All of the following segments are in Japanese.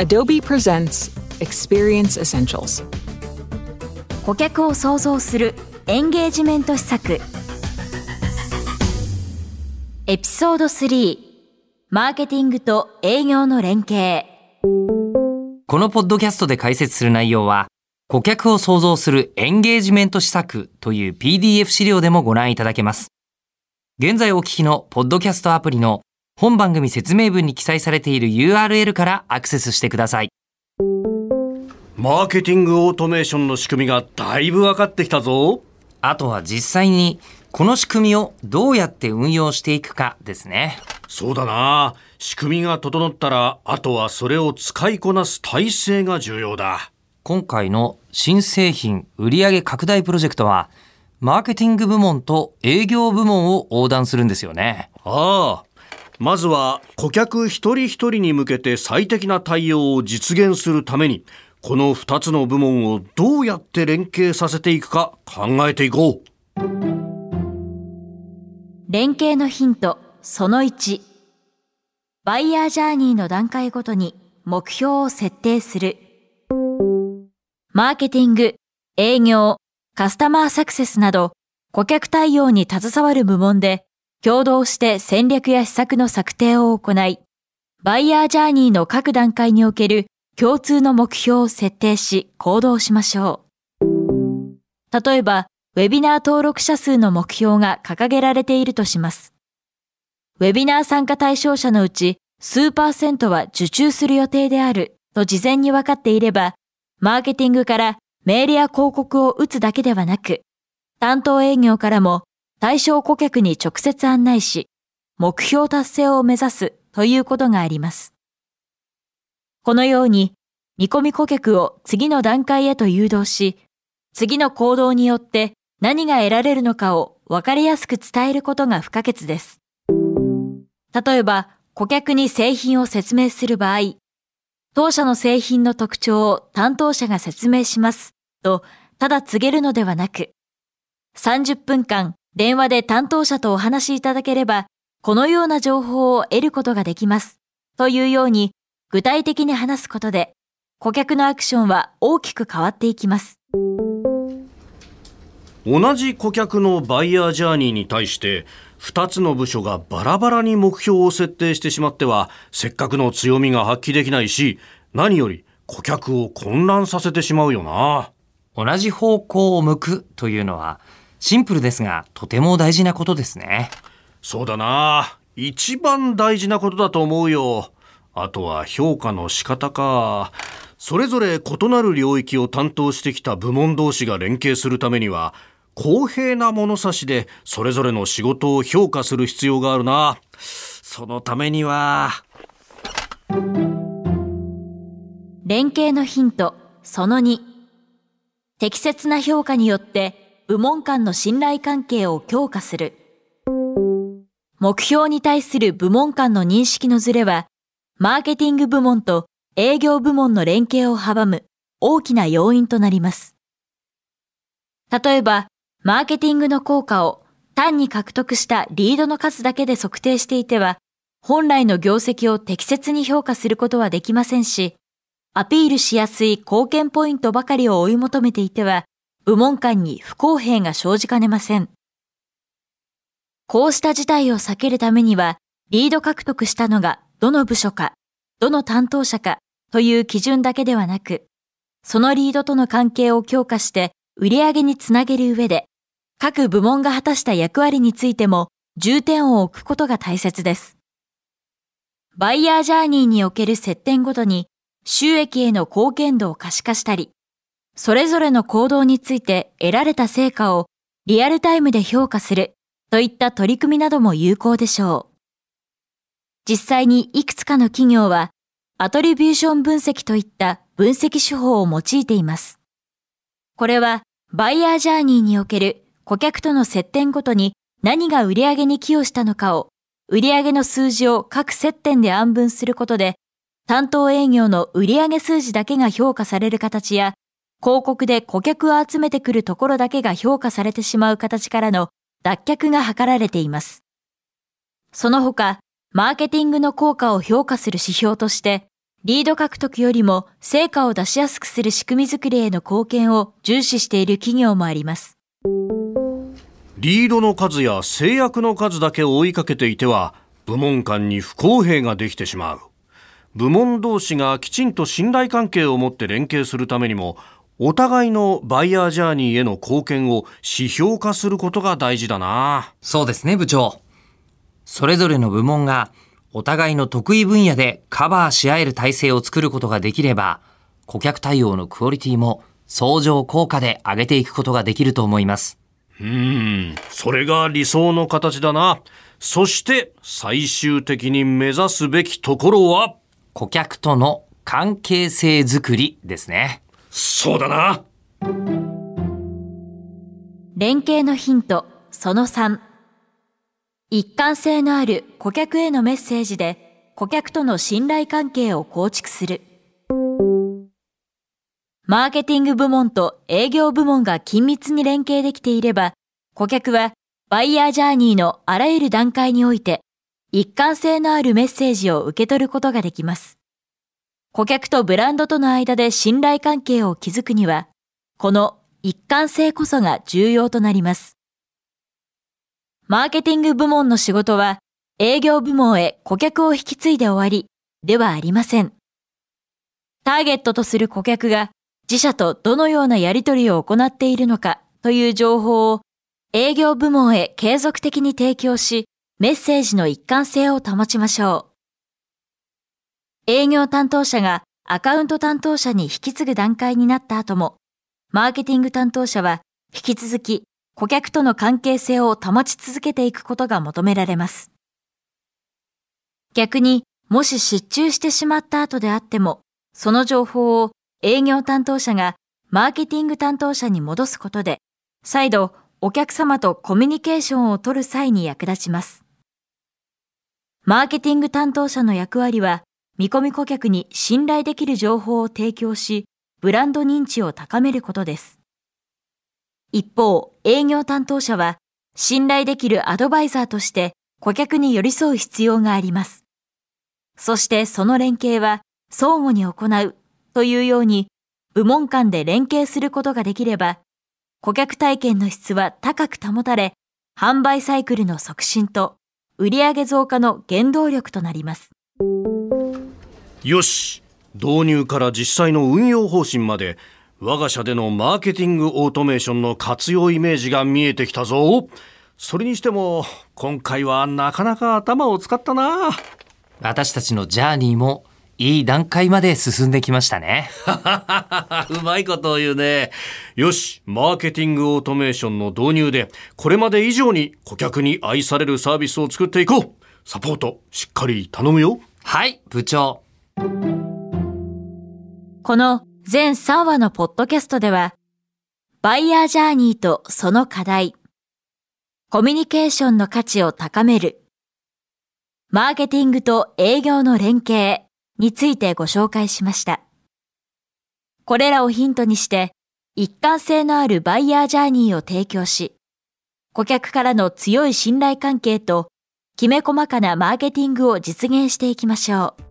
Adobe presents Experience Essentials. 顧客を創造するエンゲージメント施策エピソード3マーケティングと営業の連携このポッドキャストで解説する内容は、顧客を創造するエンゲージメント施策という PDF 資料でもご覧いただけます。現在お聞きのポッドキャストアプリの本番組説明文に記載されている URL からアクセスしてください。マーケティングオートメーションの仕組みがだいぶ分かってきたぞ。あとは実際にこの仕組みをどうやって運用していくかですね。そうだな。仕組みが整ったら、あとはそれを使いこなす体制が重要だ。今回の新製品売上拡大プロジェクトは、マーケティング部門と営業部門を横断するんですよね。ああ。まずは顧客一人一人に向けて最適な対応を実現するために、この2つの部門をどうやって連携させていくか考えていこう。連携のヒントその1バイヤージャーニーの段階ごとに目標を設定するマーケティング、営業、カスタマーサクセスなど顧客対応に携わる部門で共同して戦略や施策の策定を行い、バイヤージャーニーの各段階における共通の目標を設定し行動しましょう。例えば、ウェビナー登録者数の目標が掲げられているとします。ウェビナー参加対象者のうち数パーセントは受注する予定であると事前に分かっていれば、マーケティングからメールや広告を打つだけではなく、担当営業からも対象顧客に直接案内し、目標達成を目指すということがあります。このように、見込み顧客を次の段階へと誘導し、次の行動によって何が得られるのかを分かりやすく伝えることが不可欠です。例えば、顧客に製品を説明する場合、当社の製品の特徴を担当者が説明しますと、ただ告げるのではなく、30分間電話で担当者とお話しいただければ、このような情報を得ることができます。というように、具体的に話すことで、顧客のアクションは大きく変わっていきます。同じ顧客のバイヤージャーニーに対して、2つの部署がバラバラに目標を設定してしまっては、せっかくの強みが発揮できないし、何より顧客を混乱させてしまうよな。同じ方向を向くというのは、シンプルですが、とても大事なことですね。そうだな。一番大事なことだと思うよ。あとは評価の仕方か。それぞれ異なる領域を担当してきた部門同士が連携するためには、公平な物差しでそれぞれの仕事を評価する必要があるな。そのためには。連携のヒント、その2。適切な評価によって部門間の信頼関係を強化する。目標に対する部門間の認識のズレは、マーケティング部門と営業部門の連携を阻む大きな要因となります。例えば、マーケティングの効果を単に獲得したリードの数だけで測定していては、本来の業績を適切に評価することはできませんし、アピールしやすい貢献ポイントばかりを追い求めていては、部門間に不公平が生じかねません。こうした事態を避けるためには、リード獲得したのがどの部署か、どの担当者かという基準だけではなく、そのリードとの関係を強化して売り上げにつなげる上で、各部門が果たした役割についても重点を置くことが大切です。バイヤージャーニーにおける接点ごとに収益への貢献度を可視化したり、それぞれの行動について得られた成果をリアルタイムで評価するといった取り組みなども有効でしょう。実際にいくつかの企業はアトリビューション分析といった分析手法を用いています。これはバイヤージャーニーにおける顧客との接点ごとに何が売上に寄与したのかを売上の数字を各接点で暗分することで担当営業の売上数字だけが評価される形や広告で顧客を集めてくるところだけが評価されてしまう形からの脱却が図られています。その他、マーケティングの効果を評価する指標としてリード獲得よりも成果を出しやすくする仕組みづくりへの貢献を重視している企業もあります。リードの数や制約の数だけを追いかけていては部門間に不公平ができてしまう部門同士がきちんと信頼関係を持って連携するためにもお互いのバイヤージャーニーへの貢献を指標化することが大事だなそうですね部長それぞれの部門がお互いの得意分野でカバーし合える体制を作ることができれば顧客対応のクオリティも相乗効果で上げていくことができると思いますうん、それが理想の形だな。そして最終的に目指すべきところは？顧客との関係性づくりですね。そうだな。連携のヒントその3。一貫性のある顧客へのメッセージで顧客との信頼関係を構築する。マーケティング部門と営業部門が緊密に連携できていれば、顧客はバイヤージャーニーのあらゆる段階において、一貫性のあるメッセージを受け取ることができます。顧客とブランドとの間で信頼関係を築くには、この一貫性こそが重要となります。マーケティング部門の仕事は、営業部門へ顧客を引き継いで終わりではありません。ターゲットとする顧客が自社とどのようなやり取りを行っているのかという情報を営業部門へ継続的に提供し、メッセージの一貫性を保ちましょう。営業担当者がアカウント担当者に引き継ぐ段階になった後も、マーケティング担当者は引き続き顧客との関係性を保ち続けていくことが求められます。逆に、もし失注してしまった後であっても、その情報を営業担当者がマーケティング担当者に戻すことで、再度お客様とコミュニケーションを取る際に役立ちます。マーケティング担当者の役割は、見込み顧客に信頼できる情報を提供し、ブランド認知を高めることです。一方、営業担当者は、信頼できるアドバイザーとして顧客に寄り添う必要があります。そしてその連携は相互に行うというように部門間で連携することができれば、顧客体験の質は高く保たれ、販売サイクルの促進と売上増加の原動力となります。よし導入から実際の運用方針まで我が社でのマーケティングオートメーションの活用イメージが見えてきたぞそれにしても今回はなかなか頭を使ったな私たちのジャーニーもいい段階まで進んできましたね。うまいことを言うね。よし、マーケティングオートメーションの導入で、これまで以上に顧客に愛されるサービスを作っていこう。サポート、しっかり頼むよ。はい、部長。この全3話のポッドキャストでは、バイヤージャーニーとその課題、コミュニケーションの価値を高める、マーケティングと営業の連携、についてご紹介しました。これらをヒントにして、一貫性のあるバイヤージャーニーを提供し、顧客からの強い信頼関係と、きめ細かなマーケティングを実現していきましょう。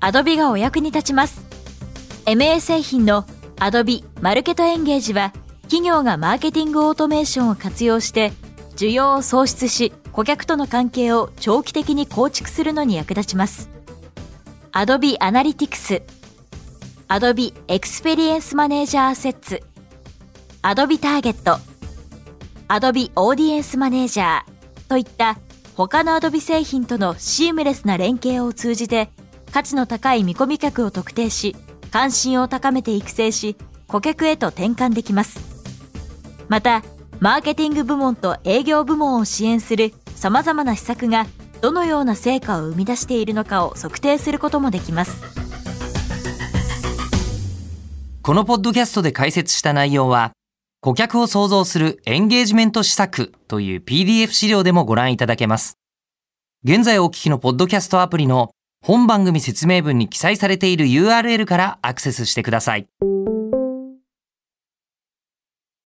アドビがお役に立ちます。MA 製品のアドビマルケットエンゲージは、企業がマーケティングオートメーションを活用して、需要を創出し、顧客との関係を長期的に構築するのに役立ちます。Adobe Analytics、Adobe Experience Manager Assets、Adobe Target、Adobe Audience Manager といった他の Adobe 製品とのシームレスな連携を通じて価値の高い見込み客を特定し関心を高めて育成し顧客へと転換できます。またマーケティング部門と営業部門を支援する様々な施策がどのような成果を生み出しているのかを測定することもできます。このポッドキャストで解説した内容は顧客を創造するエンゲージメント施策という PDF 資料でもご覧いただけます。現在お聞きのポッドキャストアプリの本番組説明文に記載されている URL からアクセスしてください。